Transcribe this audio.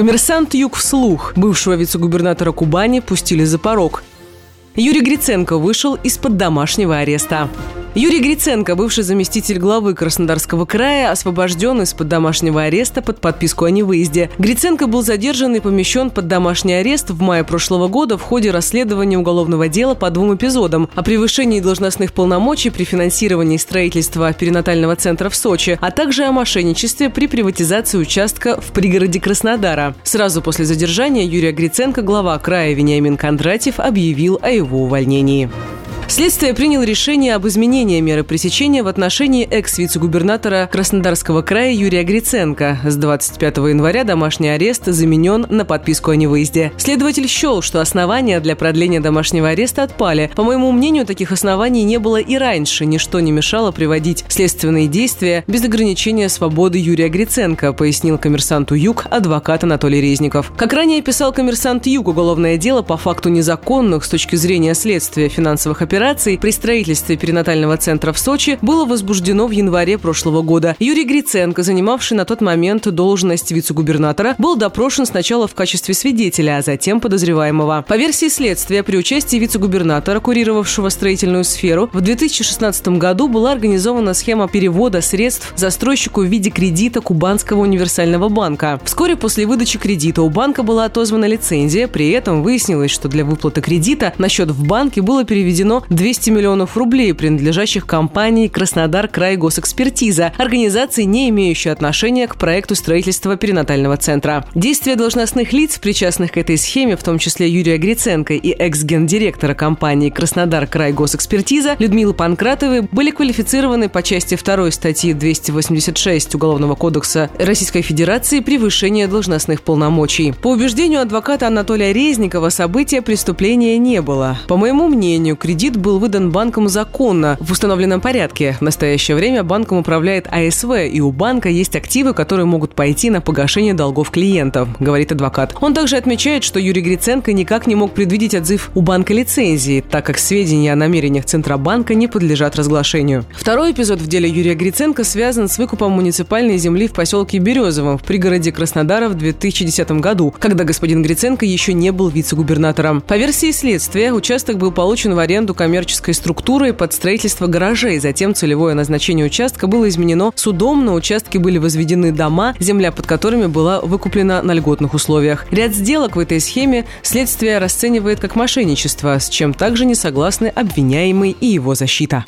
Коммерсант Юг вслух. Бывшего вице-губернатора Кубани пустили за порог. Юрий Гриценко вышел из-под домашнего ареста. Юрий Гриценко, бывший заместитель главы Краснодарского края, освобожден из-под домашнего ареста под подписку о невыезде. Гриценко был задержан и помещен под домашний арест в мае прошлого года в ходе расследования уголовного дела по двум эпизодам о превышении должностных полномочий при финансировании строительства перинатального центра в Сочи, а также о мошенничестве при приватизации участка в пригороде Краснодара. Сразу после задержания Юрия Гриценко глава края Вениамин Кондратьев объявил о его увольнении. Следствие приняло решение об изменении меры пресечения в отношении экс-вице-губернатора Краснодарского края Юрия Гриценко. С 25 января домашний арест заменен на подписку о невыезде. Следователь счел, что основания для продления домашнего ареста отпали. По моему мнению, таких оснований не было и раньше. Ничто не мешало приводить следственные действия без ограничения свободы Юрия Гриценко, пояснил коммерсанту Юг адвокат Анатолий Резников. Как ранее писал коммерсант Юг, уголовное дело по факту незаконных с точки зрения следствия финансовых операций операций при строительстве перинатального центра в Сочи было возбуждено в январе прошлого года. Юрий Гриценко, занимавший на тот момент должность вице-губернатора, был допрошен сначала в качестве свидетеля, а затем подозреваемого. По версии следствия, при участии вице-губернатора, курировавшего строительную сферу, в 2016 году была организована схема перевода средств застройщику в виде кредита Кубанского универсального банка. Вскоре после выдачи кредита у банка была отозвана лицензия, при этом выяснилось, что для выплаты кредита на счет в банке было переведено 200 миллионов рублей, принадлежащих компании «Краснодар Край Госэкспертиза», организации, не имеющей отношения к проекту строительства перинатального центра. Действия должностных лиц, причастных к этой схеме, в том числе Юрия Гриценко и экс-гендиректора компании «Краснодар Край Госэкспертиза» Людмилы Панкратовой, были квалифицированы по части 2 статьи 286 Уголовного кодекса Российской Федерации превышение должностных полномочий. По убеждению адвоката Анатолия Резникова, события преступления не было. По моему мнению, кредит был выдан банком законно, в установленном порядке. В настоящее время банком управляет АСВ, и у банка есть активы, которые могут пойти на погашение долгов клиентов, говорит адвокат. Он также отмечает, что Юрий Гриценко никак не мог предвидеть отзыв у банка лицензии, так как сведения о намерениях Центробанка не подлежат разглашению. Второй эпизод в деле Юрия Гриценко связан с выкупом муниципальной земли в поселке Березовом в пригороде Краснодара в 2010 году, когда господин Гриценко еще не был вице-губернатором. По версии следствия, участок был получен в аренду коммерческой коммерческой структурой под строительство гаражей. Затем целевое назначение участка было изменено судом, на участке были возведены дома, земля под которыми была выкуплена на льготных условиях. Ряд сделок в этой схеме следствие расценивает как мошенничество, с чем также не согласны обвиняемый и его защита.